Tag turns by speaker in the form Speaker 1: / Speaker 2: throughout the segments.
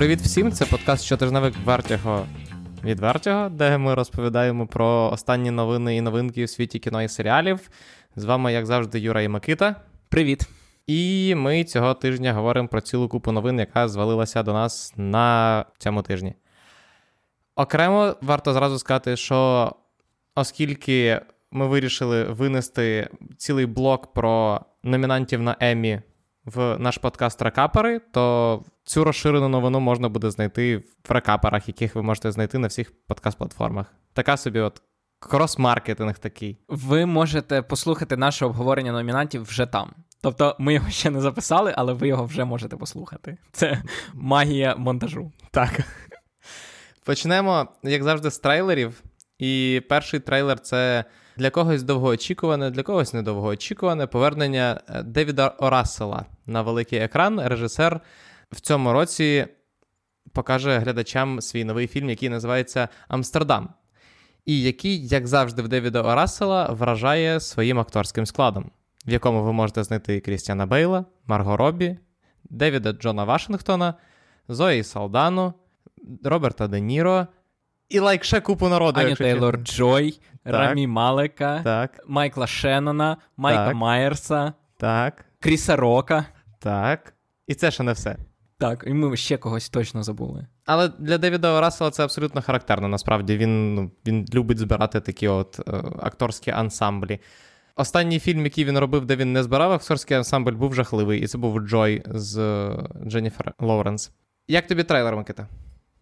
Speaker 1: Привіт всім! Це подкаст щотижневик Вертіго від Вертіго, де ми розповідаємо про останні новини і новинки у світі кіно і серіалів. З вами, як завжди, Юра і Микита.
Speaker 2: Привіт!
Speaker 1: І ми цього тижня говоримо про цілу купу новин, яка звалилася до нас на цьому тижні. Окремо варто зразу сказати, що оскільки ми вирішили винести цілий блок про номінантів на Емі в наш подкаст Рекапери, то цю розширену новину можна буде знайти в рекаперах, яких ви можете знайти на всіх подкаст-платформах. Така собі от крос-маркетинг такий.
Speaker 2: Ви можете послухати наше обговорення номінантів вже там. Тобто ми його ще не записали, але ви його вже можете послухати. Це магія монтажу.
Speaker 1: Так. Почнемо, як завжди, з трейлерів. І перший трейлер це для когось довгоочікуване, для когось недовгоочікуване повернення е, Девіда Орасела на великий екран. Режисер в цьому році покаже глядачам свій новий фільм, який називається Амстердам. І який, як завжди, в Девіда Орасела вражає своїм акторським складом, в якому ви можете знайти Крістіана Бейла, Марго Робі, Девіда Джона Вашингтона, Зої Салдану, Роберта Де Ніро і лайк ще купу народу.
Speaker 2: Аню Тейлор Джой,
Speaker 1: Так.
Speaker 2: Рамі Малека,
Speaker 1: Так,
Speaker 2: Майкла Шеннона, Майка
Speaker 1: Так.
Speaker 2: Майерса,
Speaker 1: так,
Speaker 2: Кріса Рока.
Speaker 1: Так. І це ще не все.
Speaker 2: Так, і ми ще когось точно забули.
Speaker 1: Але для Девіда Орасела це абсолютно характерно. Насправді він, ну, він любить збирати такі от е, акторські ансамблі. Останній фільм, який він робив, де він не збирав акторський ансамбль, був жахливий, і це був Джой з е, Дженніфер Лоуренс. Як тобі трейлер, Микита?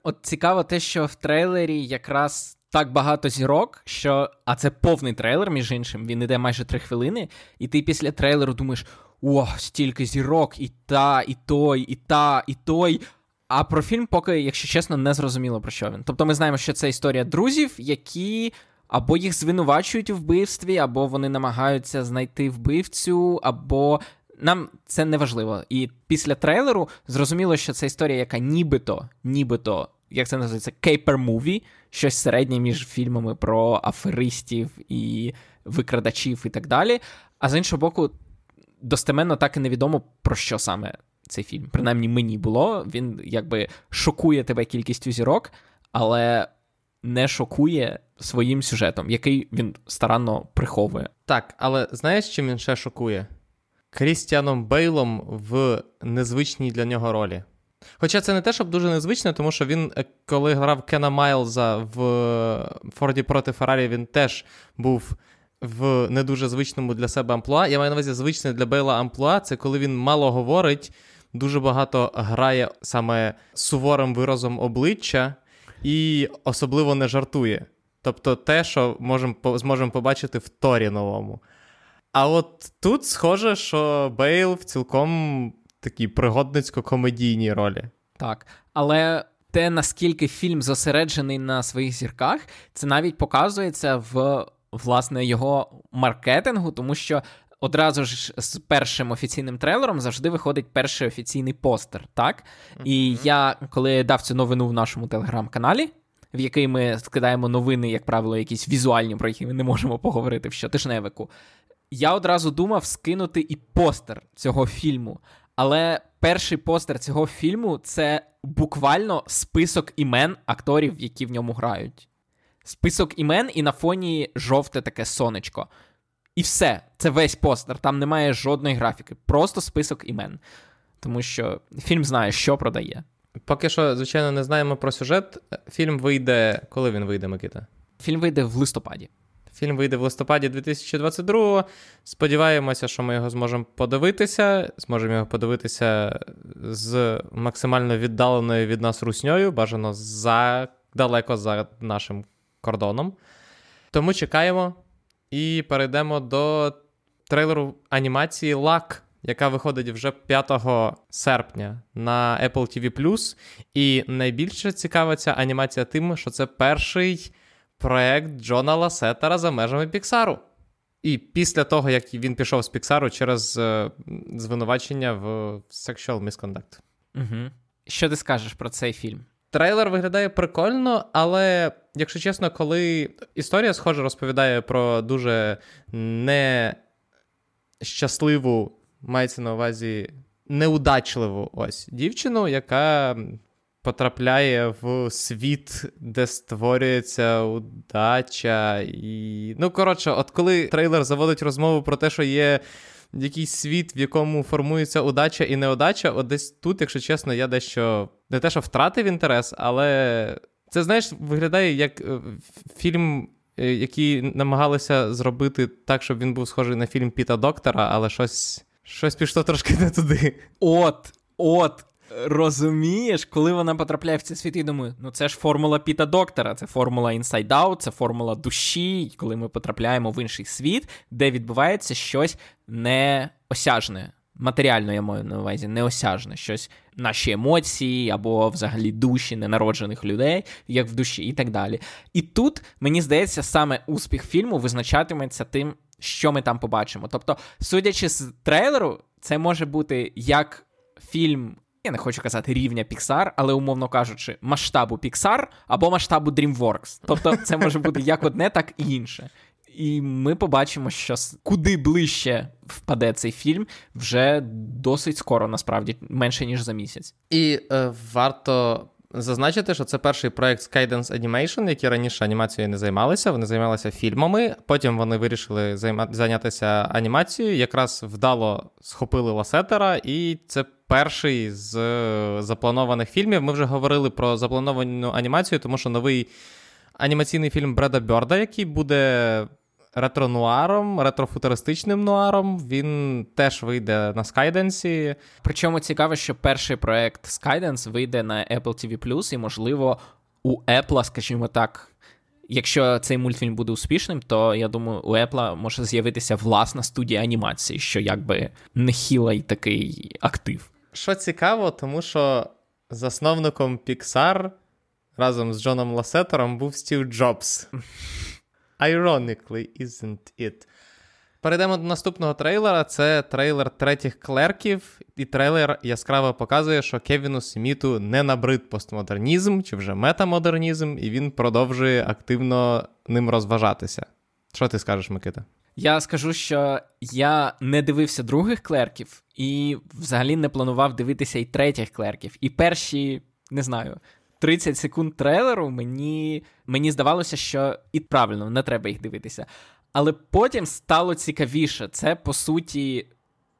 Speaker 2: От цікаво те, що в трейлері якраз так багато зірок, що. А це повний трейлер, між іншим, він іде майже три хвилини, і ти після трейлеру думаєш: о, стільки зірок, і та, і той, і та, і той. А про фільм поки, якщо чесно, не зрозуміло про що він. Тобто ми знаємо, що це історія друзів, які або їх звинувачують у вбивстві, або вони намагаються знайти вбивцю, або нам це не важливо. І після трейлеру зрозуміло, що це історія, яка нібито, нібито, як це називається, caper movie, щось середнє між фільмами про аферистів і викрадачів і так далі. А з іншого боку, достеменно так і невідомо про що саме цей фільм. Принаймні мені було. Він якби шокує тебе кількістю зірок, але не шокує своїм сюжетом, який він старанно приховує.
Speaker 1: Так, але знаєш, чим він ще шокує? Крістіаном Бейлом в незвичній для нього ролі. Хоча це не те, щоб дуже незвично, тому що він, е, коли грав Кена Майлза в е, Форді проти Феррарі, він теж був в не дуже звичному для себе амплуа. Я маю на увазі звичне для Бейла амплуа це коли він мало говорить, дуже багато грає саме суворим виразом обличчя і особливо не жартує. Тобто те, що можем, зможемо побачити в Торі новому. А от тут схоже, що Бейл в цілком такій пригодницько-комедійній ролі.
Speaker 2: Так. Але те, наскільки фільм зосереджений на своїх зірках, це навіть показується в власне його маркетингу, тому що. Одразу ж з першим офіційним трейлером завжди виходить перший офіційний постер, так? І я, коли дав цю новину в нашому телеграм-каналі, в який ми скидаємо новини, як правило, якісь візуальні, про які ми не можемо поговорити в щотижневику, я одразу думав скинути і постер цього фільму. Але перший постер цього фільму це буквально список імен акторів, які в ньому грають. Список імен, і на фоні жовте таке сонечко. І все, це весь постер. Там немає жодної графіки, просто список імен. Тому що фільм знає, що продає.
Speaker 1: Поки що, звичайно, не знаємо про сюжет. Фільм вийде. Коли він вийде, Микита?
Speaker 2: Фільм вийде в листопаді.
Speaker 1: Фільм вийде в листопаді 2022-го. Сподіваємося, що ми його зможемо подивитися. Зможемо його подивитися з максимально віддаленою від нас русньою, бажано за далеко за нашим кордоном. Тому чекаємо і перейдемо до трейлеру анімації Лак, яка виходить вже 5 серпня на Apple TV+. І найбільше цікава ця анімація тим, що це перший проект Джона Ласетера за межами Піксару. І після того, як він пішов з Піксару через е, звинувачення в sexual misconduct.
Speaker 2: Угу. Що ти скажеш про цей фільм?
Speaker 1: Трейлер виглядає прикольно, але, якщо чесно, коли історія, схоже, розповідає про дуже нещасливу, мається на увазі неудачливу ось дівчину, яка потрапляє в світ, де створюється удача. І... Ну, коротше, от коли трейлер заводить розмову про те, що є якийсь світ, в якому формується удача і неудача, от десь тут, якщо чесно, я дещо не те, що втратив інтерес, але це, знаєш, виглядає як е, фільм. Е, який намагалися зробити так, щоб він був схожий на фільм Піта Доктора, але щось щось пішло трошки не туди.
Speaker 2: От, от, розумієш, коли вона потрапляє в цей світ, і думаю, ну це ж формула Піта Доктора, це формула Inside Out, це формула душі, коли ми потрапляємо в інший світ, де відбувається щось неосяжне. Матеріально я маю на увазі неосяжне, щось наші емоції або взагалі душі ненароджених людей, як в душі, і так далі. І тут мені здається, саме успіх фільму визначатиметься тим, що ми там побачимо. Тобто, судячи з трейлеру, це може бути як фільм я не хочу казати рівня Pixar, але, умовно кажучи, масштабу Pixar або масштабу DreamWorks. Тобто, це може бути як одне, так і інше. І ми побачимо, що куди ближче впаде цей фільм вже досить скоро, насправді, менше ніж за місяць.
Speaker 1: І е, варто зазначити, що це перший проект Skydance Animation, які раніше анімацією не займалися. Вони займалися фільмами. Потім вони вирішили займа... зайнятися анімацією. Якраз вдало схопили Ласетера, і це перший з запланованих фільмів. Ми вже говорили про заплановану анімацію, тому що новий анімаційний фільм Бреда Бьорда, який буде ретро-нуаром, ретрофутуристичним нуаром. Він теж вийде на Skydance.
Speaker 2: Причому цікаво, що перший проект Skydance вийде на Apple TV+, і, можливо, у Apple, скажімо так. Якщо цей мультфільм буде успішним, то я думаю, у Apple може з'явитися власна студія анімації, що якби нехілий такий актив.
Speaker 1: Що цікаво, тому що засновником Pixar разом з Джоном Ласетером був Стів Джобс. Ironically, isn't it? Перейдемо до наступного трейлера. Це трейлер третіх клерків, і трейлер яскраво показує, що Кевіну Сміту не набрид постмодернізм чи вже метамодернізм, і він продовжує активно ним розважатися. Що ти скажеш, Микита?
Speaker 2: Я скажу, що я не дивився других клерків і взагалі не планував дивитися і третіх клерків. І перші, не знаю, 30 секунд трейлеру мені мені здавалося, що і правильно не треба їх дивитися. Але потім стало цікавіше. Це по суті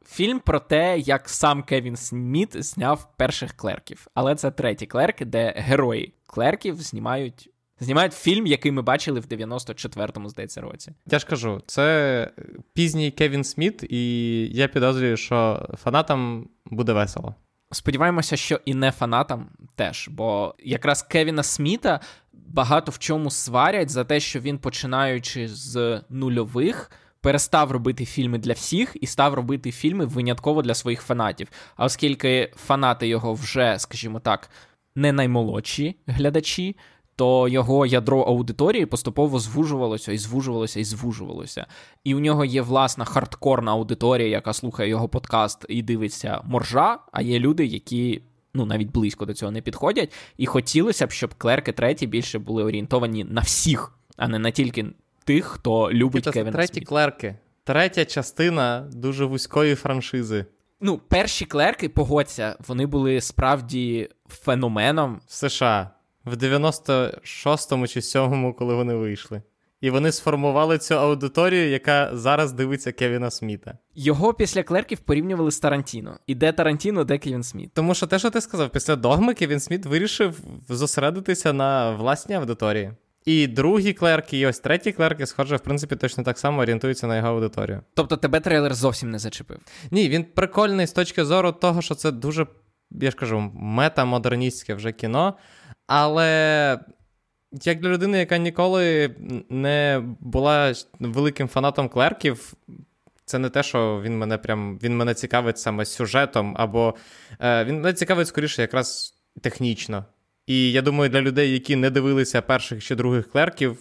Speaker 2: фільм про те, як сам Кевін Сміт зняв перших клерків. Але це треті клерки, де герої клерків знімають. Знімають фільм, який ми бачили в 94-му, здається, році.
Speaker 1: Я ж кажу, це пізній Кевін Сміт, і я підозрюю, що фанатам буде весело.
Speaker 2: Сподіваємося, що і не фанатам теж, бо якраз Кевіна Сміта багато в чому сварять за те, що він, починаючи з нульових, перестав робити фільми для всіх і став робити фільми винятково для своїх фанатів. А оскільки фанати його вже, скажімо так, не наймолодші глядачі, то його ядро аудиторії поступово звужувалося і звужувалося і звужувалося. І у нього є власна хардкорна аудиторія, яка слухає його подкаст і дивиться моржа. А є люди, які ну навіть близько до цього не підходять. І хотілося б, щоб клерки треті більше були орієнтовані на всіх, а не на тільки тих, хто любить
Speaker 1: Це
Speaker 2: Кевіна
Speaker 1: треті
Speaker 2: Сміт.
Speaker 1: клерки. Третя частина дуже вузької франшизи.
Speaker 2: Ну, перші клерки, погодься, вони були справді феноменом
Speaker 1: в США в 96-му чи 7-му, коли вони вийшли. І вони сформували цю аудиторію, яка зараз дивиться Кевіна Сміта.
Speaker 2: Його після клерків порівнювали з Тарантіно. І де Тарантіно, де Кевін Сміт.
Speaker 1: Тому що те, що ти сказав, після догми Кевін Сміт вирішив зосередитися на власній аудиторії. І другі клерки, і ось треті клерки, схоже, в принципі, точно так само орієнтуються на його аудиторію.
Speaker 2: Тобто тебе трейлер зовсім не зачепив?
Speaker 1: Ні, він прикольний з точки зору того, що це дуже, я ж кажу, метамодерністське вже кіно. Але як для людини, яка ніколи не була великим фанатом клерків, це не те, що він мене прям він мене цікавить саме сюжетом, або е, він мене цікавить скоріше якраз технічно. І я думаю, для людей, які не дивилися перших чи других клерків,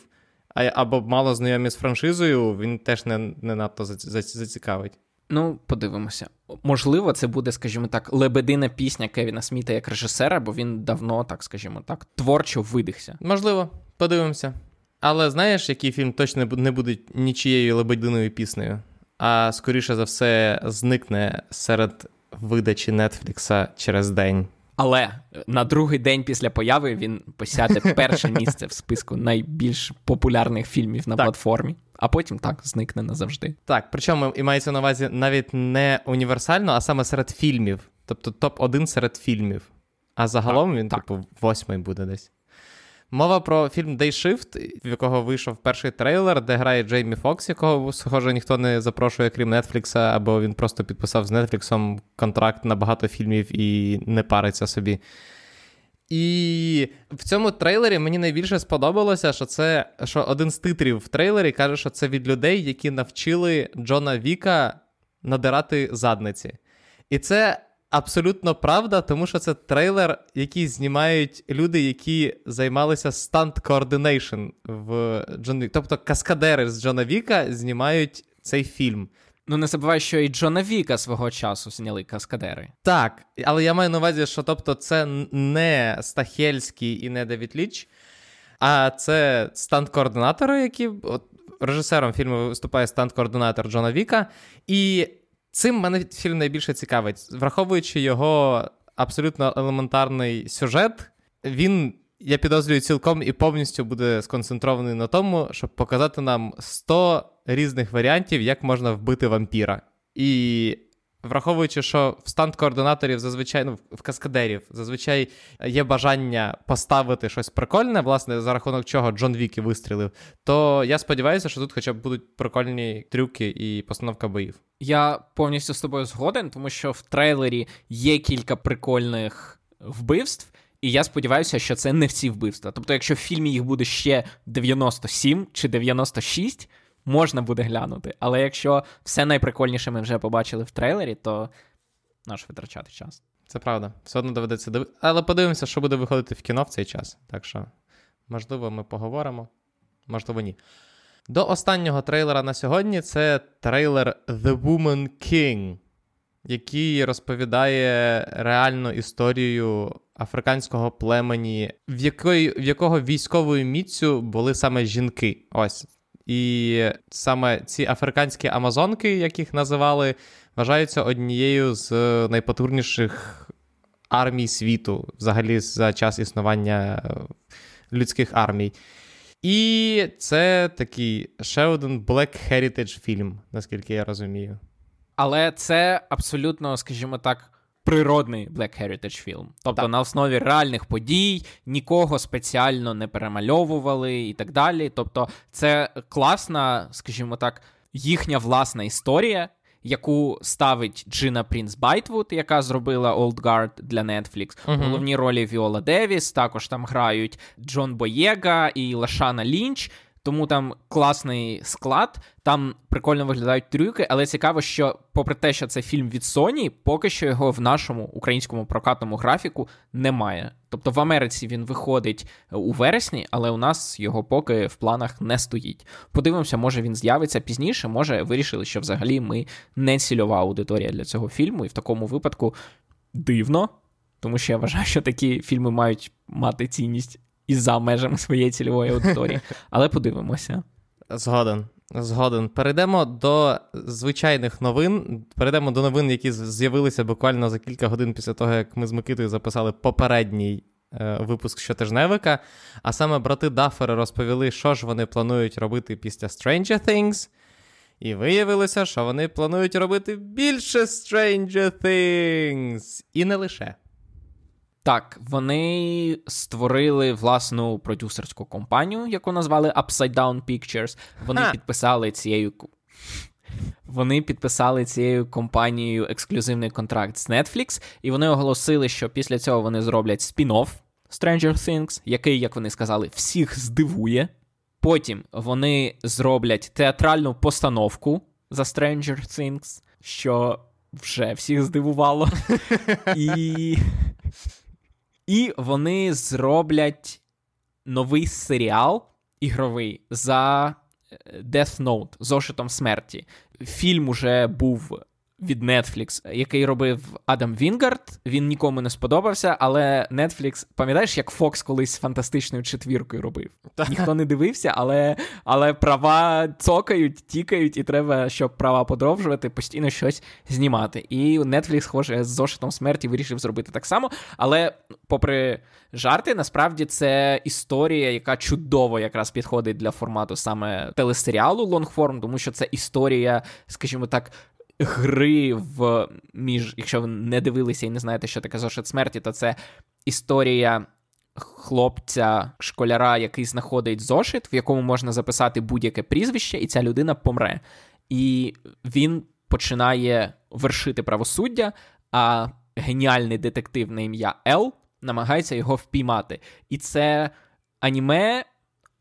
Speaker 1: або мало знайомі з франшизою, він теж не не надто зацікавить.
Speaker 2: Ну, подивимося. Можливо, це буде, скажімо так, лебедина пісня Кевіна Сміта як режисера, бо він давно, так скажімо так, творчо видихся.
Speaker 1: Можливо, подивимося. Але знаєш, який фільм точно не буде нічією лебединою піснею, а скоріше за все зникне серед видачі Нетфлікса через день.
Speaker 2: Але на другий день після появи він посяде перше місце в списку найбільш популярних фільмів на
Speaker 1: Так.
Speaker 2: платформі, а потім так зникне назавжди.
Speaker 1: Так, причому і мається на увазі навіть не універсально, а саме серед фільмів. Тобто топ-1 серед фільмів. А загалом він,
Speaker 2: так.
Speaker 1: типу, восьмий буде десь. Мова про фільм Day Shift, в якого вийшов перший трейлер, де грає Джеймі Фокс, якого, схоже, ніхто не запрошує, крім Нетфлікса, або він просто підписав з Нетфліксом контракт на багато фільмів і не париться собі. І в цьому трейлері мені найбільше сподобалося, що це що один з титрів в трейлері каже, що це від людей, які навчили Джона Віка надирати задниці. І це абсолютно правда, тому що це трейлер, який знімають люди, які займалися stunt coordination в Джон Вік. Тобто каскадери з Джона Віка знімають цей фільм.
Speaker 2: Ну не забувай, що і Джона Віка свого часу зняли каскадери.
Speaker 1: Так, але я маю на увазі, що тобто це не Стахельський і не Девід Ліч, а це стант-координатори, які от, режисером фільму виступає стант-координатор Джона Віка. І цим мене фільм найбільше цікавить. Враховуючи його абсолютно елементарний сюжет, він. Я підозрюю, цілком і повністю буде сконцентрований на тому, щоб показати нам 100 різних варіантів, як можна вбити вампіра. І враховуючи, що в стант-координаторів зазвичай, ну, в каскадерів, зазвичай є бажання поставити щось прикольне, власне, за рахунок чого Джон Вік і вистрілив, то я сподіваюся, що тут хоча б будуть прикольні трюки і постановка боїв.
Speaker 2: Я повністю з тобою згоден, тому що в трейлері є кілька прикольних вбивств, і я сподіваюся, що це не всі вбивства. Тобто, якщо в фільмі їх буде ще 97 чи 96, можна буде глянути. Але якщо все найприкольніше ми вже побачили в трейлері, то наш витрачати час.
Speaker 1: Це правда. Все одно доведеться дивитися. Але подивимося, що буде виходити в кіно в цей час. Так що, можливо, ми поговоримо, можливо, ні. До останнього трейлера на сьогодні це трейлер The Woman King, який розповідає реальну історію африканського племені, в, якої, в якого військовою міцю були саме жінки. Ось. І саме ці африканські амазонки, як їх називали, вважаються однією з найпотужніших армій світу, взагалі за час існування е, людських армій. І це такий ще один Black Heritage фільм, наскільки я розумію.
Speaker 2: Але це абсолютно, скажімо так, природний Black Heritage фільм. Тобто
Speaker 1: Так.
Speaker 2: на основі реальних подій, нікого спеціально не перемальовували і так далі. Тобто, це класна, скажімо так, їхня власна історія. Яку ставить Джина Прінс-Байтвуд, яка зробила Old Guard для Netflix.
Speaker 1: Мгм.
Speaker 2: У головній ролі Віола Девіс, також там грають Джон Боєга і Лашана Лінч. Тому там класний склад, там прикольно виглядають трюки, але цікаво, що, попри те, що це фільм від Sony, поки що його в нашому українському прокатному графіку немає. Тобто в Америці він виходить у вересні, але у нас його поки в планах не стоїть. Подивимося, може він з'явиться пізніше, може вирішили, що взагалі ми не цільова аудиторія для цього фільму, і в такому випадку дивно, тому що я вважаю, що такі фільми мають мати цінність і за межами своєї цільової аудиторії. Але подивимося.
Speaker 1: Згоден. Згоден. Перейдемо до звичайних новин. Перейдемо до новин, які з'явилися буквально за кілька годин після того, як ми з Микитою записали попередній е, випуск щотижневика. А саме брати Даффери розповіли, що ж вони планують робити після Stranger Things. І виявилося, що вони планують робити більше Stranger Things. І не лише.
Speaker 2: Так, вони створили власну продюсерську компанію, яку назвали Upside Down Pictures. Вони
Speaker 1: Ха.
Speaker 2: підписали цією. Вони підписали цією компанією ексклюзивний контракт з Netflix, і вони оголосили, що після цього вони зроблять спін-офф Stranger Things, який, як вони сказали, всіх здивує. Потім вони зроблять театральну постановку за Stranger Things, що вже всіх здивувало. І і вони зроблять новий серіал ігровий за е, Death Note зошитом смерті. Фільм уже був від Netflix, який робив Адам Вінгард. Він нікому не сподобався, але Netflix, пам'ятаєш, як Fox колись фантастичною четвіркою робив? Ніхто не дивився, але але права цокають, тікають, і треба, щоб права подовжувати, постійно щось знімати. І Netflix, схоже, з зошитом смерті вирішив зробити так само. Але, попри жарти, насправді це історія, яка чудово якраз підходить для формату саме телесеріалу лонгформ, тому що це історія, скажімо так, гри в між, якщо ви не дивилися і не знаєте, що таке зошит смерті, то це історія. Хлопця, школяра, який знаходить зошит, в якому можна записати будь-яке прізвище, і ця людина помре. І він починає вершити правосуддя, а геніальний детектив на ім'я Ел намагається його впіймати. І це аніме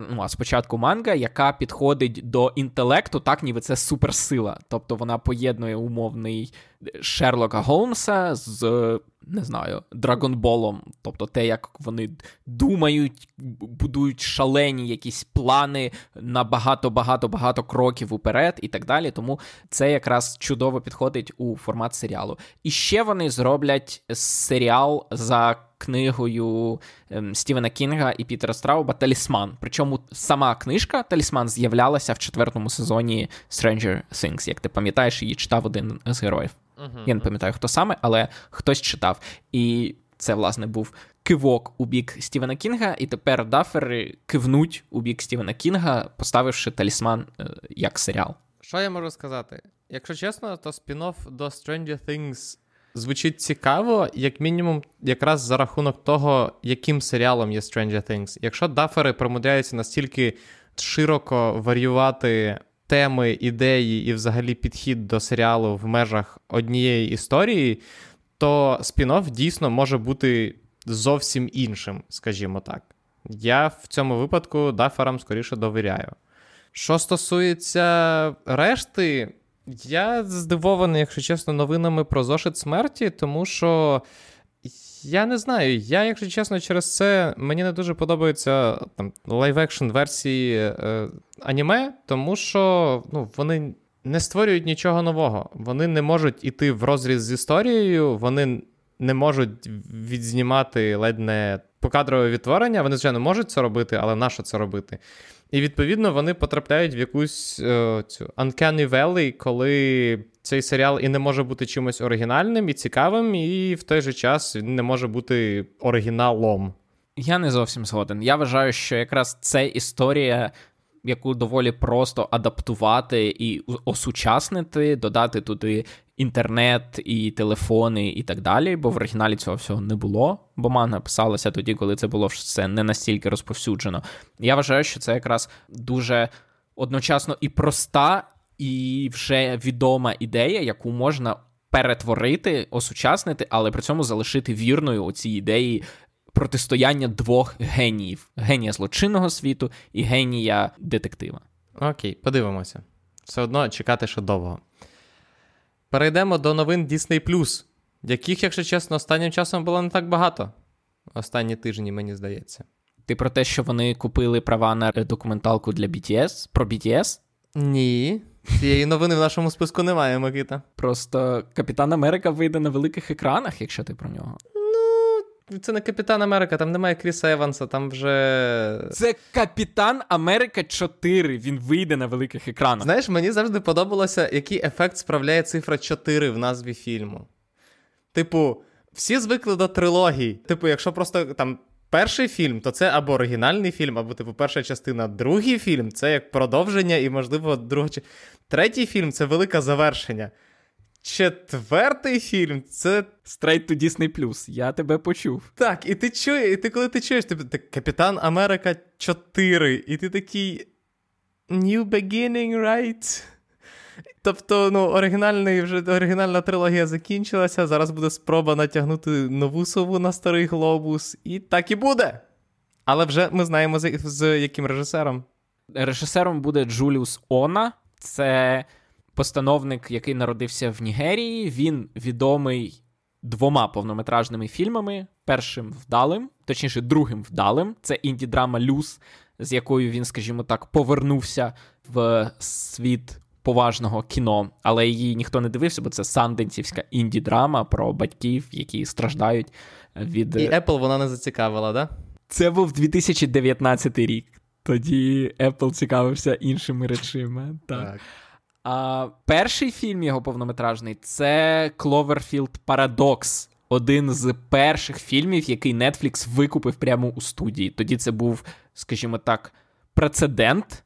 Speaker 2: ну, а спочатку манга, яка підходить до інтелекту, так ніби це суперсила. Тобто вона поєднує умовний Шерлока Голмса з. Не знаю, Драгонболом, тобто те, як вони думають, будують шалені якісь плани на багато-багато-багато кроків уперед і так далі. Тому це якраз чудово підходить у формат серіалу. І ще вони зроблять серіал за книгою ем, Стівена Кінга і Пітера Страуба Талісман. Причому сама книжка Талісман з'являлася в четвертому сезоні Stranger Things. Як ти пам'ятаєш, її читав один з героїв. Uh-huh. Я не пам'ятаю, хто саме, але хтось читав. І це, власне, був кивок у бік Стівена Кінга, і тепер дафери кивнуть у бік Стівена Кінга, поставивши талісман е, як серіал.
Speaker 1: Що я можу сказати? Якщо чесно, то спін-офф до Stranger Things звучить цікаво, як мінімум, якраз за рахунок того, яким серіалом є Stranger Things. Якщо дафери промудряються настільки широко варіювати теми, ідеї і взагалі підхід до серіалу в межах однієї історії, то spin-off дійсно може бути зовсім іншим, скажімо так. Я в цьому випадку даферам скоріше довіряю. Що стосується решти, я здивований, якщо чесно, новинами про зошит смерті, тому що. Я не знаю. Я, якщо чесно, через це мені не дуже подобаються там live-action версії е, аніме, тому що ну, вони не створюють нічого нового. Вони не можуть іти в розріз з історією, вони не можуть відзнімати ледь не покадрове відтворення. Вони, звичайно, можуть це робити, але на що це робити? І відповідно вони потрапляють в якусь е, цю Uncanny Valley, коли цей серіал і не може бути чимось оригінальним і цікавим, і в той же час він не може бути оригіналом.
Speaker 2: Я не зовсім згоден. Я вважаю, що якраз це історія яку доволі просто адаптувати і осучаснити, додати туди інтернет і телефони і так далі, бо в оригіналі цього всього не було, бо манга писалася тоді, коли це було все не настільки розповсюджено. Я вважаю, що це якраз дуже одночасно і проста, і вже відома ідея, яку можна. Перетворити, осучаснити, але при цьому залишити вірною оцій ідеї протистояння двох геніїв: генія злочинного світу і генія детектива.
Speaker 1: Окей, подивимося. Все одно чекати ще довго. Перейдемо до новин Disney+, яких, якщо чесно, останнім часом було не так багато. Останні тижні, мені здається.
Speaker 2: Ти про те, що вони купили права на документалку для BTS? Про BTS?
Speaker 1: Ні. Цієї новини в нашому списку немає, Микита.
Speaker 2: Просто Капітан Америка вийде на великих екранах, якщо ти про нього
Speaker 1: це не Капітан Америка, там немає Кріса Еванса, там вже.
Speaker 2: Це Капітан Америка 4. Він вийде на великих екранах.
Speaker 1: Знаєш, мені завжди подобалося, який ефект справляє цифра 4 в назві фільму. Типу, всі звикли до трилогій. Типу, якщо просто там. Перший фільм, то це або оригінальний фільм, або, типу, перша частина, другий фільм це як продовження, і, можливо, друга Третій фільм це велике завершення. Четвертий фільм це
Speaker 2: Straight to Disney+. Я тебе почув.
Speaker 1: Так, і ти чуєш, і ти коли ти чуєш, ти, ти Капітан Америка 4, і ти такий. New beginning, right? Тобто, ну, оригінальний, вже оригінальна трилогія закінчилася. Зараз буде спроба натягнути нову сову на старий глобус, і так і буде. Але вже ми знаємо, з, з яким режисером.
Speaker 2: Режисером буде Джуліус Она. Це постановник, який народився в Нігерії. Він відомий двома повнометражними фільмами. Першим вдалим, точніше, другим вдалим. Це інді-драма Люс, з якою він, скажімо так, повернувся в світ поважного кіно, але її ніхто не дивився, бо це санденсівська інді-драма про батьків, які страждають від.
Speaker 1: І Apple вона не зацікавила, да?
Speaker 2: Це був 2019 рік. Тоді Apple цікавився іншими речами. Так. так. А перший фільм його повнометражний це Cloverfield Paradox. Один з перших фільмів, який Netflix викупив прямо у студії. Тоді це був, скажімо так, прецедент.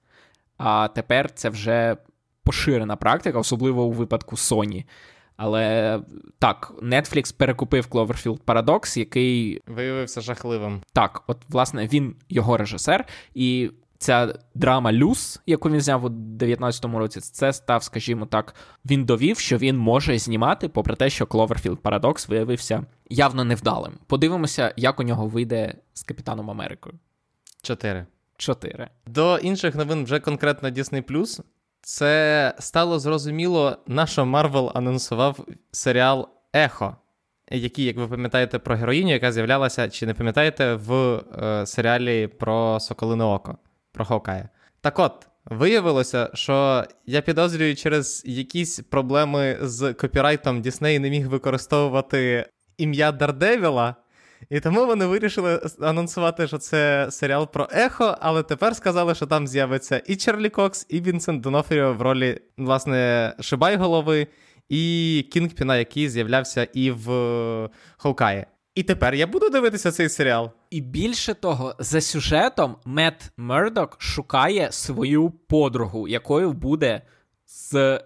Speaker 2: А тепер це вже поширена практика, особливо у випадку Sony. Але так, Netflix перекупив Cloverfield Paradox, який
Speaker 1: виявився жахливим.
Speaker 2: Так, от, власне, він його режисер, і ця драма Люс, яку він зняв у 19-му році, це став, скажімо так, він довів, що він може знімати, попри те, що Cloverfield Paradox виявився явно невдалим. Подивимося, як у нього вийде з Капітаном Америкою.
Speaker 1: Чотири.
Speaker 2: Чотири.
Speaker 1: До інших новин вже конкретно Disney+. Це стало зрозуміло, на що Марвел анонсував серіал Ехо, який, як ви пам'ятаєте, про героїню, яка з'являлася, чи не пам'ятаєте, в е, серіалі про Соколине Око, про Хокая. Так от, виявилося, що я підозрюю, через якісь проблеми з копірайтом Дісней не міг використовувати ім'я Дардевіла. І тому вони вирішили анонсувати, що це серіал про ехо, але тепер сказали, що там з'явиться і Чарлі Кокс, і Вінсент Донофріо в ролі, власне, Шибайголови, і Кінгпіна, який з'являвся і в Хоукаї. І тепер я буду дивитися цей серіал.
Speaker 2: І більше того, за сюжетом Мет Мердок шукає свою подругу, якою буде з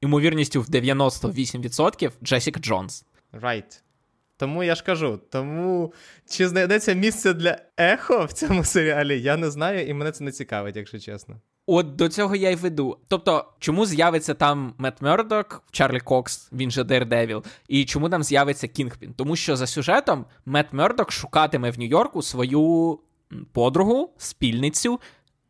Speaker 2: ймовірністю в 98% Джесіка Джонс.
Speaker 1: Right. Тому я ж кажу, тому чи знайдеться місце для ехо в цьому серіалі, я не знаю, і мене це не цікавить, якщо чесно.
Speaker 2: От до цього я й веду. Тобто, чому з'явиться там Мет Мердок, Чарлі Кокс, він же Дейрдевіл, і чому там з'явиться Кінгпін? Тому що за сюжетом Мет Мердок шукатиме в Нью-Йорку свою подругу, спільницю.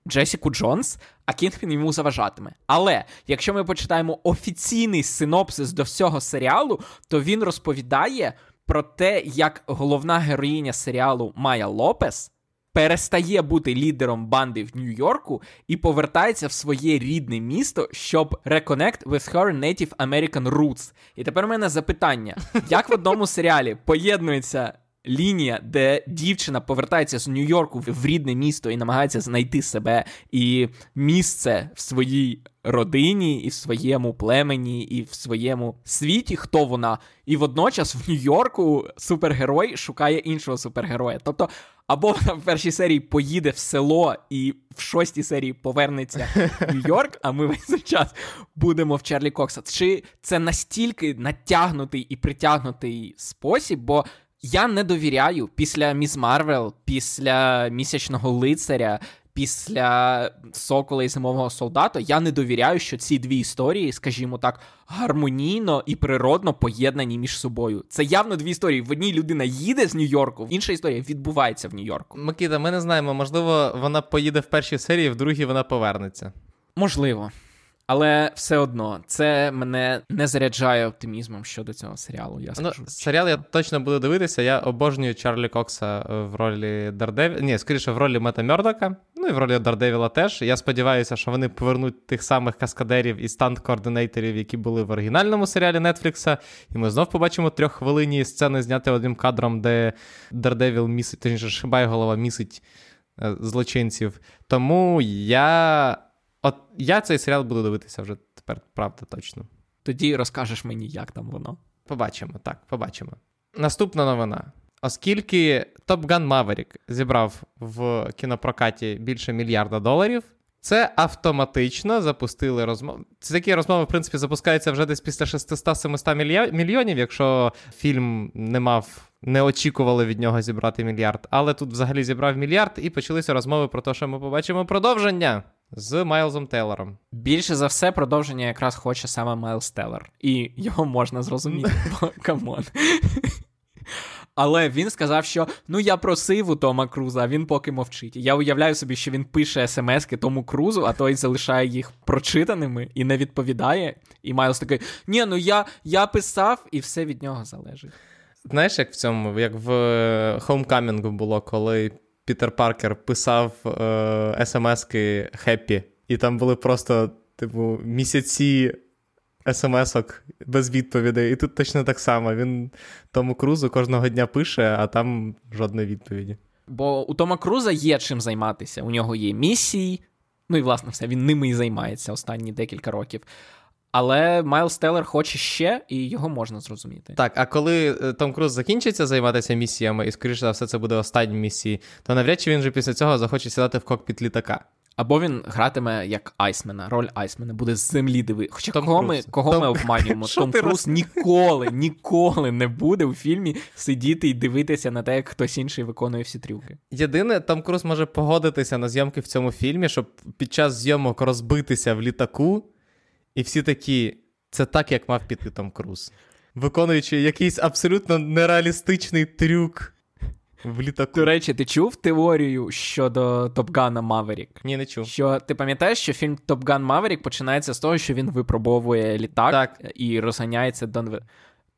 Speaker 2: Джесіку Джонс, а Кінгпін йому заважатиме. Але якщо ми почитаємо офіційний синопсис до всього серіалу, то він розповідає про те, як головна героїня серіалу Майя Лопес перестає бути лідером банди в Нью-Йорку і повертається в своє рідне місто, щоб reconnect with her Native American roots. І тепер у мене запитання: як в одному серіалі поєднується лінія, де дівчина повертається з Нью-Йорку в рідне місто і намагається знайти себе і місце в своїй родині, і в своєму племені, і в своєму світі, хто вона, і водночас в Нью-Йорку супергерой шукає іншого супергероя. Тобто, або вона в першій серії поїде в село і в шостій серії повернеться в Нью-Йорк, а ми весь час будемо в Чарлі Кокса. Чи це настільки натягнутий і притягнутий спосіб? Бо я не довіряю після Міс Марвел, після місячного лицаря, після Сокола і зимового солдата. Я не довіряю, що ці дві історії, скажімо так, гармонійно і природно поєднані між собою. Це явно дві історії. В одній людина їде з Нью-Йорку, інша історія відбувається в Нью-Йорку.
Speaker 1: Микита, ми не знаємо. Можливо, вона поїде в першій серії, в другій вона повернеться.
Speaker 2: Можливо. Але все одно це мене не заряджає оптимізмом щодо цього серіалу. Я ну, скажу.
Speaker 1: Ну, серіал я точно буду дивитися. Я обожнюю Чарлі Кокса в ролі Дардевіла. Ні, скоріше в ролі Мета Мердока, ну і в ролі Дардевіла теж. Я сподіваюся, що вони повернуть тих самих каскадерів і stunt-координаторів, які були в оригінальному серіалі Нетфлікса. І ми знов побачимо трьоххвилинні сцени зняті одним кадром, де Дардевіл місить, точніше, Шибай голова місить е, злочинців. Тому я. От я цей серіал буду дивитися вже тепер, правда, точно.
Speaker 2: Тоді розкажеш мені, як там воно.
Speaker 1: Побачимо, так, побачимо. Наступна новина. Оскільки Top Gun Maverick зібрав в кінопрокаті більше мільярда доларів, це автоматично запустили розмови. Такі розмови, в принципі, запускаються вже десь після 600-700 мільйонів, якщо фільм не мав, не очікували від нього зібрати мільярд. Але тут взагалі зібрав мільярд, і почалися розмови про те, що ми побачимо продовження з Майлзом Тейлором.
Speaker 2: Більше за все, продовження якраз хоче саме Майлз Тейлор. І його можна зрозуміти, бо come on. Але він сказав, що ну я просив у Тома Круза, а він поки мовчить. Я уявляю собі, що він пише смски Тому Крузу, а той залишає їх прочитаними і не відповідає. І Майлз такий: ні, ну я я писав, і все від нього залежить.
Speaker 1: Знаєш, як в цьому, як в Homecoming було, коли Пітер Паркер писав е, смски Хеппі, і там були просто типу, місяці смс-ок без відповідей. І тут точно так само. Він тому крузу кожного дня пише, а там жодної відповіді.
Speaker 2: Бо у Тома Круза є чим займатися. У нього є місії, ну і власне все, він ними і займається останні декілька років. Але Майлз Теллер хоче ще, і його можна зрозуміти.
Speaker 1: Так, а коли е, Том Круз закінчиться займатися місіями, і, скоріше за все, це буде останні місії, то навряд чи він же після цього захоче сідати в кокпіт літака.
Speaker 2: Або він гратиме як Айсмена, роль Айсмена, буде з землі диви. Хоча
Speaker 1: Том
Speaker 2: кого, ми, кого
Speaker 1: Том-
Speaker 2: ми обманюємо? Том Круз ніколи, ніколи не буде у фільмі сидіти і дивитися на те, як хтось інший виконує всі трюки.
Speaker 1: Єдине, Том Круз може погодитися на зйомки в цьому фільмі, щоб під час зйомок розбитися в літаку, і всі такі, це так, як мав піти Том Круз. Виконуючи якийсь абсолютно нереалістичний трюк в літаку.
Speaker 2: До речі, ти чув теорію щодо Top Gun Maverick?
Speaker 1: Ні, не чув.
Speaker 2: Що ти пам'ятаєш, що фільм Top Gun Maverick починається з того, що він випробовує літак
Speaker 1: Так.
Speaker 2: і розганяється до.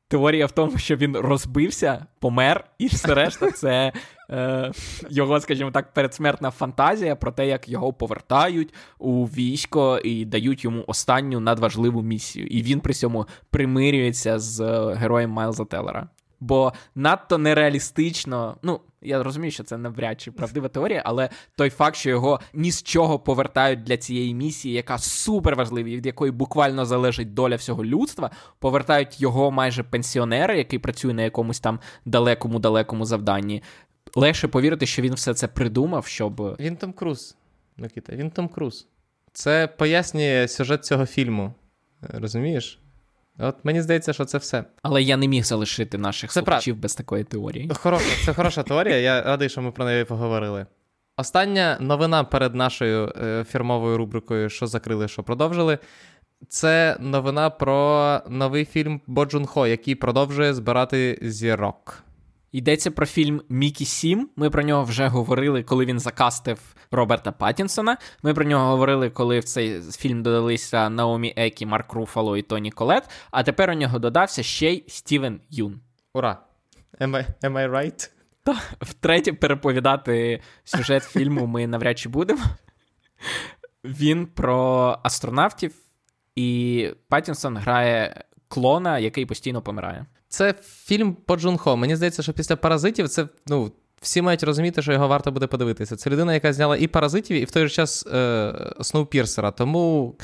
Speaker 2: Теорія в тому, що він розбився, помер, і все решта це е, його, скажімо так, передсмертна фантазія про те, як його повертають у військо і дають йому останню надважливу місію. І він при цьому примирюється з е, героєм Майлза Теллера. Бо надто нереалістично, ну я розумію, що це навряд чи правдива теорія, але той факт, що його ні з чого повертають для цієї місії, яка супер важлива, і від якої буквально залежить доля всього людства, повертають його майже пенсіонера, який працює на якомусь там далекому далекому завданні. Легше повірити, що він все це придумав, щоб
Speaker 1: Він Том Круз. Микита, він Том Круз. Це пояснює сюжет цього фільму. Розумієш? От мені здається, що це все.
Speaker 2: але я не міг залишити наших
Speaker 1: Це
Speaker 2: слухачів без такої теорії.
Speaker 1: Хороша, це хороша теорія. Я радий, що ми про неї поговорили. Остання новина перед нашою е, фірмовою рубрикою Що закрили, що продовжили. Це новина про новий фільм Бо Джун Хо, який продовжує збирати зірок.
Speaker 2: Йдеться про фільм Мікі Сім. Ми про нього вже говорили, коли він закастив Роберта Паттінсона. Ми про нього говорили, коли в цей фільм додалися Наомі Екі, Марк Руфало і Тоні Колет. А тепер у нього додався ще й Стівен Юн.
Speaker 1: Ура! Am I, am I right?
Speaker 2: Та втретє переповідати сюжет фільму ми навряд чи будемо. Він про астронавтів, і Паттінсон грає клона, який постійно помирає.
Speaker 1: Це фільм по Джун Хо. Мені здається, що після паразитів це ну. Всі мають розуміти, що його варто буде подивитися. Це людина, яка зняла і паразитів, і в той же час е, Сноупірсера. Тому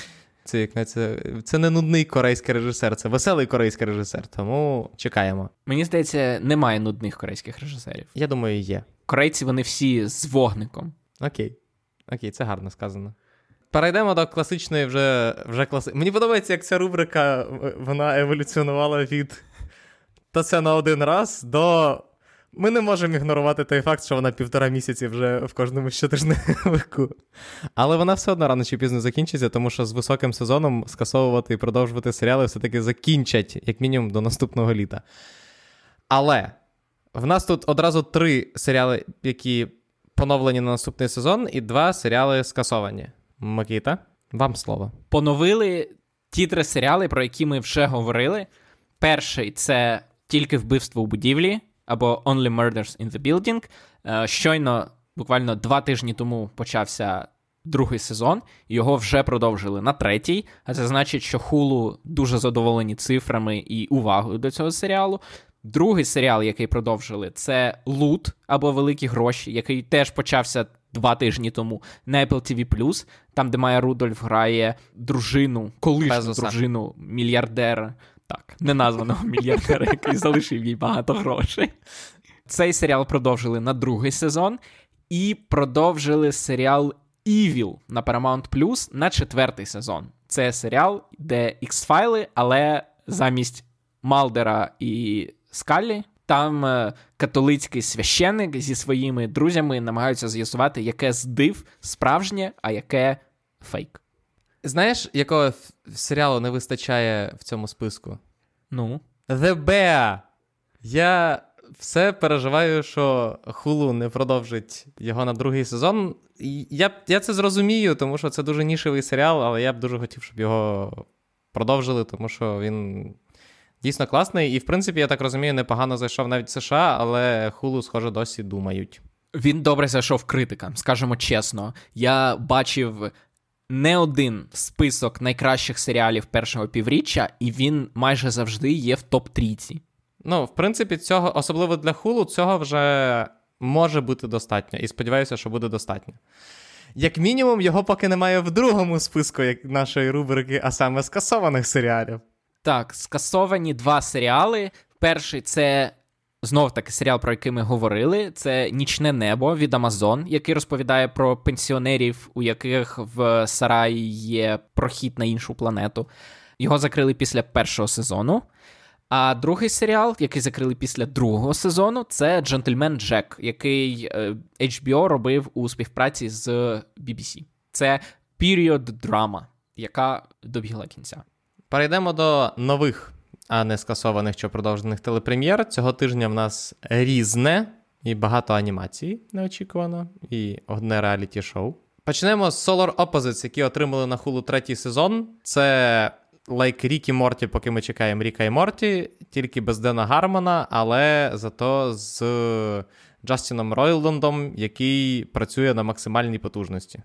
Speaker 1: це, як, це, це не нудний корейський режисер, це веселий корейський режисер. Тому чекаємо.
Speaker 2: Мені здається, немає нудних корейських режисерів.
Speaker 1: Я думаю, є.
Speaker 2: Корейці вони всі з вогником.
Speaker 1: Окей. Окей, це гарно сказано. Перейдемо до класичної вже вже класи... Мені подобається, як ця рубрика вона еволюціонувала від та це на один раз до. Ми не можемо ігнорувати той факт, що вона півтора місяці вже в кожному щотижневику. Але вона все одно рано чи пізно закінчиться, тому що з високим сезоном скасовувати і продовжувати серіали все-таки закінчать, як мінімум, до наступного літа. Але в нас тут одразу три серіали, які поновлені на наступний сезон, і два серіали скасовані. Макіта, вам слово.
Speaker 2: Поновили ті три серіали, про які ми вже говорили. Перший це тільки вбивство у будівлі або Only Murders in the Building. Е, Щойно, буквально два тижні тому почався другий сезон, його вже продовжили на третій. А це значить, що Hulu дуже задоволені цифрами і увагою до цього серіалу. Другий серіал, який продовжили, це Лут або Великі гроші, який теж почався два тижні тому на Apple TV+, там, де Майя Рудольф грає дружину, колишню
Speaker 1: Безоса.
Speaker 2: дружину мільярдера. Так, неназваного мільярдера, який залишив їй багато грошей. Цей серіал продовжили на другий сезон і продовжили серіал Evil на Paramount Plus на четвертий сезон. Це серіал, де X-файли, але замість Малдера і Скаллі там е, католицький священник зі своїми друзями намагаються з'ясувати, яке з див справжнє, а яке фейк.
Speaker 1: Знаєш, якого серіалу не вистачає в цьому списку?
Speaker 2: Ну,
Speaker 1: The Bear! Я все переживаю, що Hulu не продовжить його на другий сезон. Я, я це зрозумію, тому що це дуже нішевий серіал, але я б дуже хотів, щоб його продовжили, тому що він дійсно класний. І, в принципі, я так розумію, непогано зайшов навіть в США, але Hulu, схоже, досі думають.
Speaker 2: Він добре зайшов критикам, скажемо чесно. Я бачив не один список найкращих серіалів першого півріччя, і він майже завжди є в топ трійці
Speaker 1: Ну, в принципі, цього, особливо для хулу, цього вже може бути достатньо. І сподіваюся, що буде достатньо. Як мінімум, його поки немає в другому списку як нашої рубрики, а саме скасованих серіалів.
Speaker 2: Так, скасовані два серіали. Перший це знов таки серіал, про який ми говорили. Це Нічне небо від Амазон, який розповідає про пенсіонерів, у яких в Сараї є прохід на іншу планету. Його закрили після першого сезону. А другий серіал, який закрили після другого сезону, це Джентльмен Джек, який HBO робив у співпраці з BBC. Це період драма, яка добігла кінця.
Speaker 1: Перейдемо до нових, а не скасованих чи продовжених телепрем'єр. Цього тижня в нас різне і багато анімації неочікувано, і одне реаліті шоу. Почнемо з Solar Opposites, які отримали на хулу третій сезон. Це лайк Рік і Морті, поки ми чекаємо Ріка і Морті, тільки без Дена Гармона, але зато з Джастіном Ройлдом, який працює на максимальній потужності.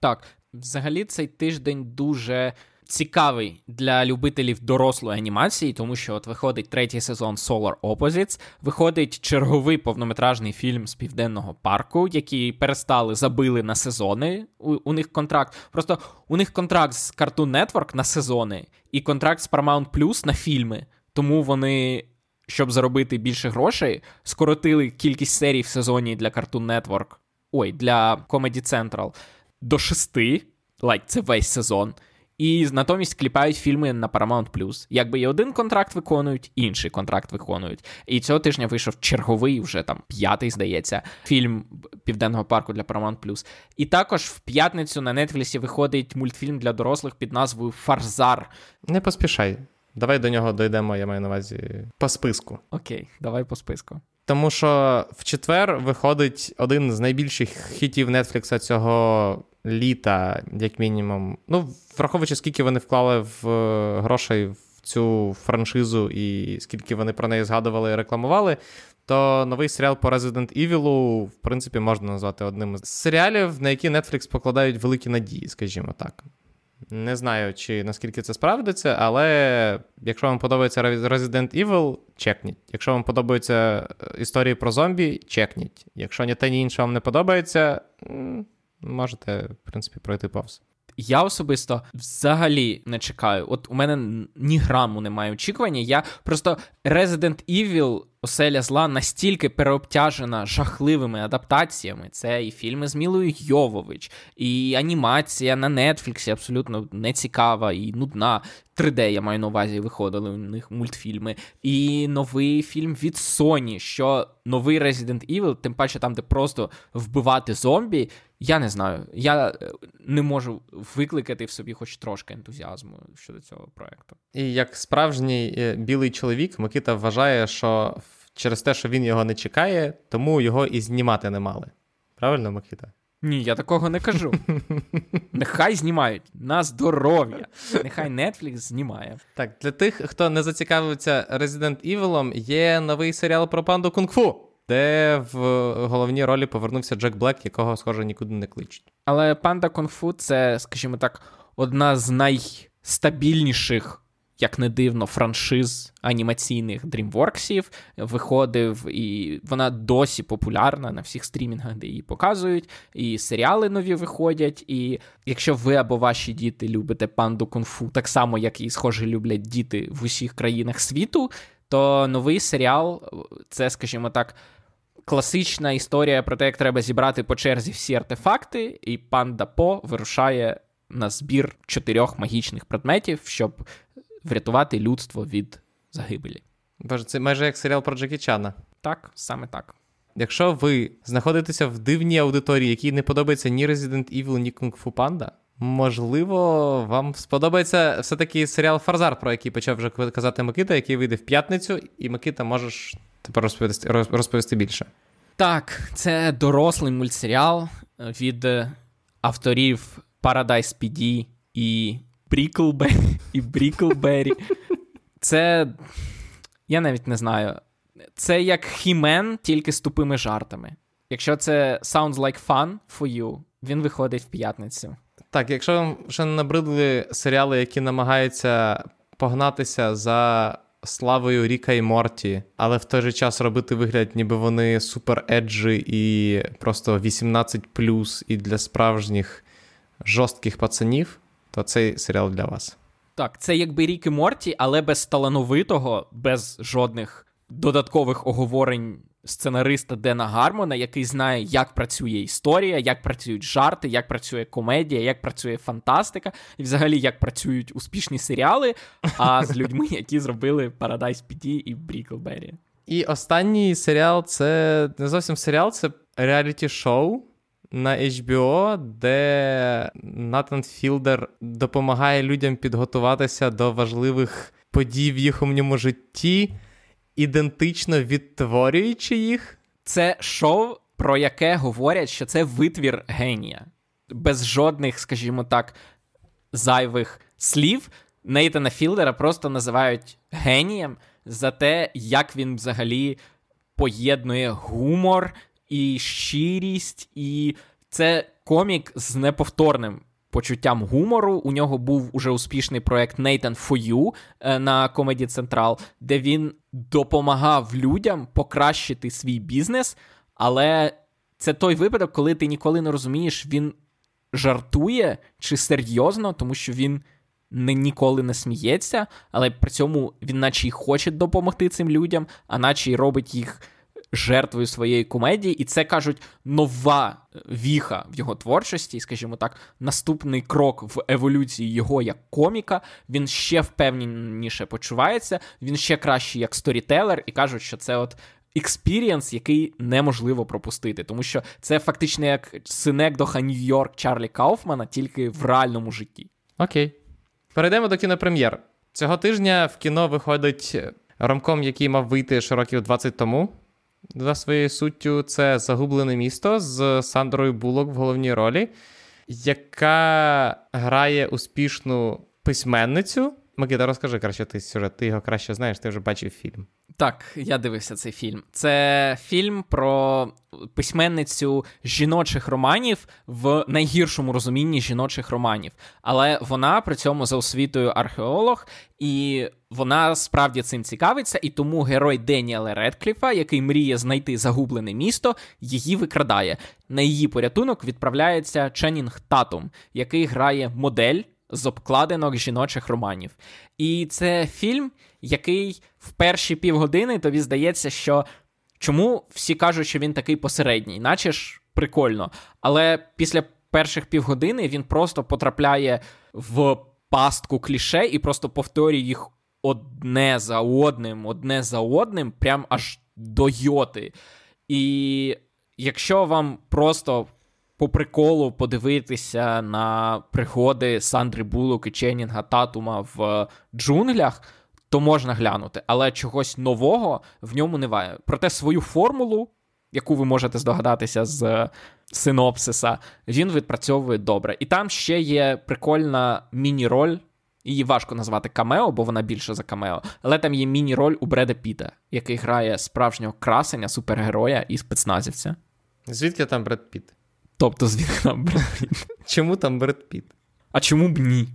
Speaker 2: Так, взагалі цей тиждень дуже цікавий для любителів дорослої анімації, тому що от виходить третій сезон Solar Opposites, виходить черговий повнометражний фільм з південного парку, який перестали забили на сезони. У, у них контракт. Просто у них контракт з Cartoon Network на сезони і контракт з Paramount Plus на фільми. Тому вони. Щоб заробити більше грошей, скоротили кількість серій в сезоні для Cartoon Network, ой, для Comedy Central до шести, лайк, це весь сезон. І натомість кліпають фільми на Paramount+. Якби і один контракт виконують, інший контракт виконують. І цього тижня вийшов черговий, вже там п'ятий, здається, фільм Південного парку для Paramount+. І також в п'ятницю на Нетфлісі виходить мультфільм для дорослих під назвою Фарзар.
Speaker 1: Не поспішай. Давай до нього дійдемо, я маю на увазі, по списку.
Speaker 2: Окей, давай по списку.
Speaker 1: Тому що в четвер виходить один з найбільших хітів Нетфлікса цього літа, як мінімум. Ну, враховуючи, скільки вони вклали в е, грошей в цю франшизу і скільки вони про неї згадували і рекламували. То новий серіал по Resident Evil, в принципі, можна назвати одним з серіалів, на які Netflix покладають великі надії, скажімо так. Не знаю, чи наскільки це справдиться, але якщо вам подобається Resident Evil, чекніть. Якщо вам подобаються е, історії про зомбі, чекніть. Якщо ні те, ні інше вам не подобається, можете, в принципі, пройти повз.
Speaker 2: Я особисто взагалі не чекаю. От у мене ні граму немає очікування. Я просто Resident Evil Оселя зла настільки переобтяжена жахливими адаптаціями. Це і фільми з Мілою Йовович, і анімація на Нетфліксі абсолютно не цікава і нудна. 3D, я маю на увазі, виходили у них мультфільми. І новий фільм від Sony, що новий Resident Evil, тим паче там, де просто вбивати зомбі. Я не знаю. Я е, не можу викликати в собі хоч трошки ентузіазму щодо цього проекту.
Speaker 1: І як справжній е, білий чоловік, Микита вважає, що через те, що він його не чекає, тому його і знімати не мали. Правильно, Микита?
Speaker 2: Ні, я такого не кажу. Нехай знімають на здоров'я. Нехай Netflix знімає.
Speaker 1: Так, для тих, хто не зацікавився Resident Evil, є новий серіал про панду кунг-фу, де в головній ролі повернувся Джек Блек, якого, схоже, нікуди не кличуть.
Speaker 2: Але панда кунг-фу це, скажімо так, одна з найстабільніших як не дивно, франшиз анімаційних DreamWorks виходив, і вона досі популярна на всіх стрімінгах, де її показують, і серіали нові виходять. І якщо ви або ваші діти любите панду кунг-фу, так само, як і схоже люблять діти в усіх країнах світу, то новий серіал це, скажімо так. Класична історія про те, як треба зібрати по черзі всі артефакти, і панда По вирушає на збір чотирьох магічних предметів, щоб врятувати людство від загибелі.
Speaker 1: Боже, це майже як серіал про Джекі Чана.
Speaker 2: Так, саме так.
Speaker 1: Якщо ви знаходитеся в дивній аудиторії, якій не подобається ні Resident Evil, ні Kung Fu Panda, можливо, вам сподобається все-таки серіал Фарзар, про який почав вже казати Микита, який вийде в п'ятницю, і Микита можеш тепер розповісти, розповісти більше.
Speaker 2: Так, це дорослий мультсеріал від авторів Paradise PD і Бріклбері і Бріклбері. Це. Я навіть не знаю. Це як хімен, тільки з тупими жартами. Якщо це sounds like fun for you, він виходить в п'ятницю.
Speaker 1: Так, якщо вам ще не набридли серіали, які намагаються погнатися за славою Ріка і Морті, але в той же час робити вигляд, ніби вони супер еджі і просто 18 і для справжніх жорстких пацанів, то цей серіал для вас.
Speaker 2: Так, це якби Рік і Морті, але без талановитого, без жодних додаткових оговорень сценариста Дена Гармона, який знає, як працює історія, як працюють жарти, як працює комедія, як працює фантастика, і взагалі як працюють успішні серіали, а з людьми, які зробили Paradise PT і Бріклбері.
Speaker 1: І останній серіал це не зовсім серіал, це реаліті-шоу. На HBO, де Натан Філдер допомагає людям підготуватися до важливих подій в їхньому житті, ідентично відтворюючи їх.
Speaker 2: Це шоу, про яке говорять, що це витвір генія. Без жодних, скажімо так, зайвих слів. Нейтана Філдера просто називають генієм за те, як він взагалі поєднує гумор і щирість, і це комік з неповторним почуттям гумору. У нього був уже успішний проект You е, на Comedy Central, де він допомагав людям покращити свій бізнес, але це той випадок, коли ти ніколи не розумієш, він жартує чи серйозно, тому що він не ніколи не сміється, але при цьому він наче й хоче допомогти цим людям, а наче й робить їх жертвою своєї комедії, і це кажуть нова віха в його творчості, скажімо так, наступний крок в еволюції його як коміка. Він ще впевненіше почувається, він ще кращий як сторітелер, і кажуть, що це от. Experience, який неможливо пропустити, тому що це фактично як синекдоха Нью-Йорк Чарлі Кауфмана, тільки в реальному житті.
Speaker 1: Окей. Перейдемо до кінопрем'єр. Цього тижня в кіно виходить ромком, який мав вийти ще років 20 тому за своєю суттю, це загублене місто з Сандрою Булок в головній ролі, яка грає успішну письменницю. Микита, розкажи краще ти сюжет, ти його краще знаєш, ти вже бачив фільм.
Speaker 2: Так, я дивився цей фільм. Це фільм про письменницю жіночих романів в найгіршому розумінні жіночих романів. Але вона при цьому за освітою археолог, і вона справді цим цікавиться, і тому герой Деніела Редкліфа, який мріє знайти загублене місто, її викрадає. На її порятунок відправляється Ченнінг Татум, який грає модель з обкладинок жіночих романів. І це фільм, який в перші півгодини тобі здається, що чому всі кажуть, що він такий посередній, наче ж прикольно. Але після перших півгодини він просто потрапляє в пастку кліше і просто повторює їх одне за одним, одне за одним, прям аж до йоти. І якщо вам просто по приколу подивитися на пригоди Сандри Булок і Ченнінга Татума в джунглях, то можна глянути, але чогось нового в ньому немає. Проте свою формулу, яку ви можете здогадатися з синопсиса, він відпрацьовує добре. І там ще є прикольна міні-роль. Її важко назвати камео, бо вона більше за камео. Але там є міні-роль у Бреда Піта, який грає справжнього красення, супергероя і спецназівця.
Speaker 1: Звідки там Бред Піт?
Speaker 2: Тобто, з вікна Бред Піт?
Speaker 1: Чому там Бред Піт?
Speaker 2: А чому б ні?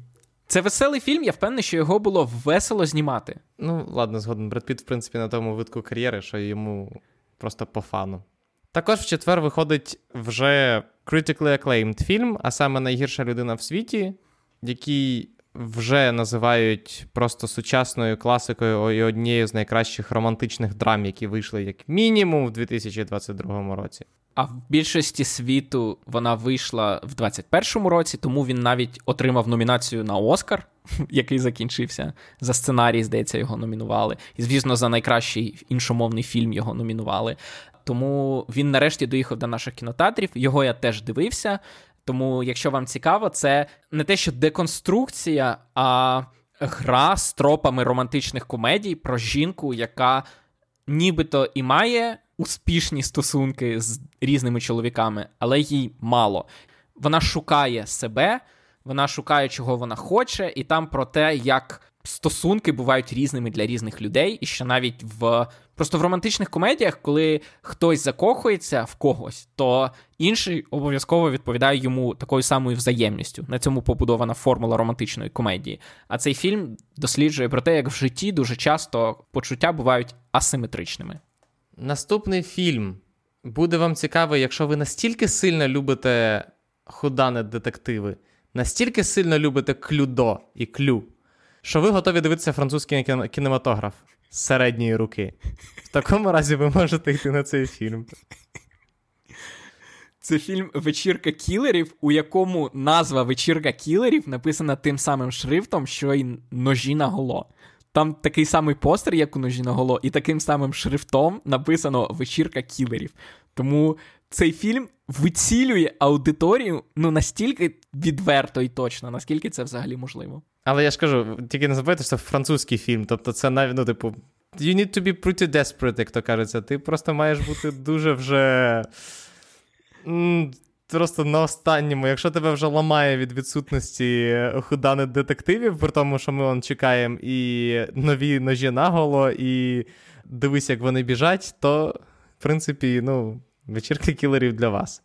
Speaker 2: Це веселий фільм, я впевнений, що його було весело знімати.
Speaker 1: Ну, ладно, згоден. Бред Піт, в принципі, на тому витку кар'єри, що йому просто по фану. Також в четвер виходить вже critically acclaimed фільм, а саме найгірша людина в світі, який вже називають просто сучасною класикою і однією з найкращих романтичних драм, які вийшли як мінімум в 2022 році.
Speaker 2: А в більшості світу вона вийшла в 21-му році, тому він навіть отримав номінацію на Оскар, який закінчився. За сценарій, здається, його номінували. І, звісно, за найкращий іншомовний фільм його номінували. Тому він нарешті доїхав до наших кінотеатрів. Його я теж дивився. Тому, якщо вам цікаво, це не те, що деконструкція, а гра з тропами романтичних комедій про жінку, яка нібито і має успішні стосунки з різними чоловіками, але їй мало. Вона шукає себе, вона шукає, чого вона хоче, і там про те, як стосунки бувають різними для різних людей, і що навіть в просто в романтичних комедіях, коли хтось закохується в когось, то інший обов'язково відповідає йому такою самою взаємністю. На цьому побудована формула романтичної комедії. А цей фільм досліджує про те, як в житті дуже часто почуття бувають асиметричними.
Speaker 1: Наступний фільм буде вам цікавий, якщо ви настільки сильно любите худане детективи, настільки сильно любите клюдо і клю, що ви готові дивитися французький кінематограф з середньої руки. В такому разі ви можете йти на цей фільм.
Speaker 2: Це фільм Вечірка кілерів, у якому назва Вечірка кілерів написана тим самим шрифтом, що й ножі на голо. Там такий самий постер, як у ножі на голо, і таким самим шрифтом написано Вечірка кілерів. Тому цей фільм вицілює аудиторію ну настільки відверто і точно, наскільки це взагалі можливо.
Speaker 1: Але я ж кажу, тільки не забувайте, що це французький фільм, тобто це навіть, ну, типу, you need to be pretty desperate, як то кажеться. Ти просто маєш бути дуже вже. Просто на останньому, якщо тебе вже ламає від відсутності худаних детективів, при тому, що ми он чекаємо і нові ножі наголо, і дивись, як вони біжать, то, в принципі, ну, вечірка кілерів для вас.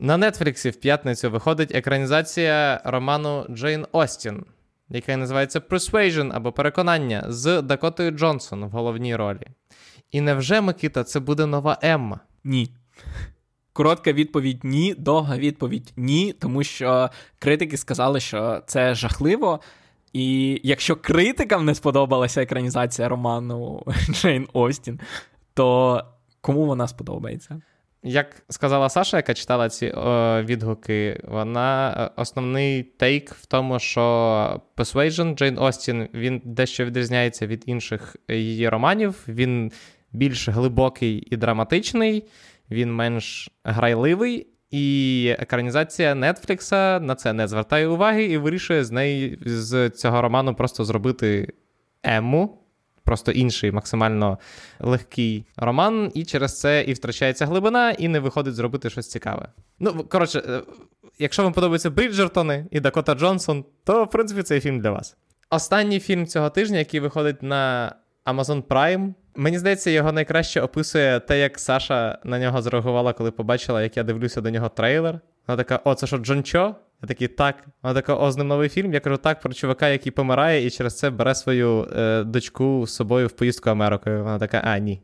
Speaker 1: На Нетфліксі в п'ятницю виходить екранізація роману Джейн Остін, яка називається Persuasion або Переконання з Дакотою Джонсон в головній ролі. І невже, Микита, це буде нова Емма?
Speaker 2: Ні. Коротка відповідь ні, довга відповідь ні, тому що критики сказали, що це жахливо. І якщо критикам не сподобалася екранізація роману Джейн Остін, то кому вона сподобається?
Speaker 1: Як сказала Саша, яка читала ці о, відгуки, вона е, основний тейк в тому, що Persuasion Джейн Остін він дещо відрізняється від інших її романів. Він більш глибокий і драматичний, він менш грайливий, і екранізація Нетфлікса на це не звертає уваги і вирішує з неї з цього роману просто зробити ему просто інший, максимально легкий роман, і через це і втрачається глибина, і не виходить зробити щось цікаве. Ну, коротше, е, якщо вам подобаються Бріджертони і Дакота Джонсон, то в принципі цей фільм для вас. Останній фільм цього тижня, який виходить на Amazon Prime. Мені здається, його найкраще описує те, як Саша на нього зреагувала, коли побачила, як я дивлюся до нього трейлер. Вона така: о, це що, Джон Чо? Я такий, так. Вона така, о, з ним новий фільм. Я кажу, так, про чувака, який помирає, і через це бере свою е, дочку з собою в поїздку Америкою. Вона така, а, ні.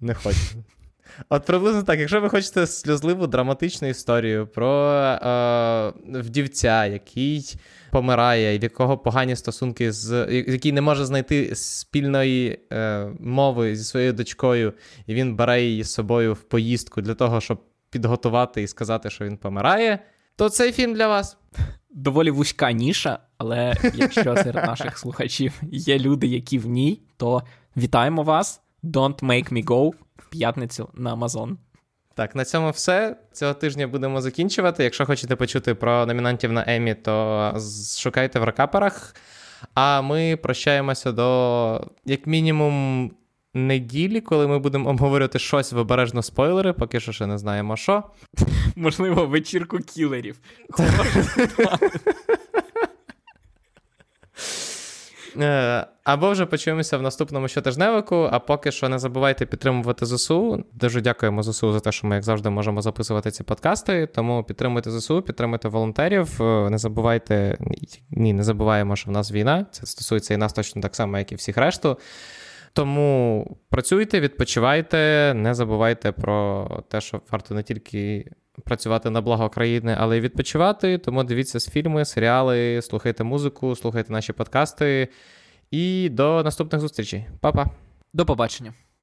Speaker 1: Не хочу. От приблизно так, якщо ви хочете сльозливу драматичну історію про е, вдівця, який помирає, в якого погані стосунки, з який не може знайти спільної е, мови зі своєю дочкою, і він бере її з собою в поїздку для того, щоб підготувати і сказати, що він помирає то цей фільм для вас.
Speaker 2: Доволі вузька ніша, але якщо серед наших слухачів є люди, які в ній, то вітаємо вас. Don't make me go в п'ятницю на Amazon.
Speaker 1: Так, на цьому все. Цього тижня будемо закінчувати. Якщо хочете почути про номінантів на Емі, то шукайте в рекаперах. А ми прощаємося до, як мінімум, неділі, коли ми будемо обговорювати щось в обережно спойлери, поки що ще не знаємо що.
Speaker 2: Можливо, вечірку кілерів.
Speaker 1: Е, або вже почуємося в наступному щотижневику, а поки що не забувайте підтримувати ЗСУ. Дуже дякуємо ЗСУ за те, що ми, як завжди, можемо записувати ці подкасти. Тому підтримуйте ЗСУ, підтримуйте волонтерів. Е, не забувайте, ні, не забуваємо, що в нас війна. Це стосується і нас точно так само, як і всіх решту. Тому працюйте, відпочивайте, не забувайте про те, що варто не тільки працювати на благо країни, але й відпочивати. Тому дивіться фільми, серіали, слухайте музику, слухайте наші подкасти. І до наступних зустрічей. Па-па.
Speaker 2: До побачення.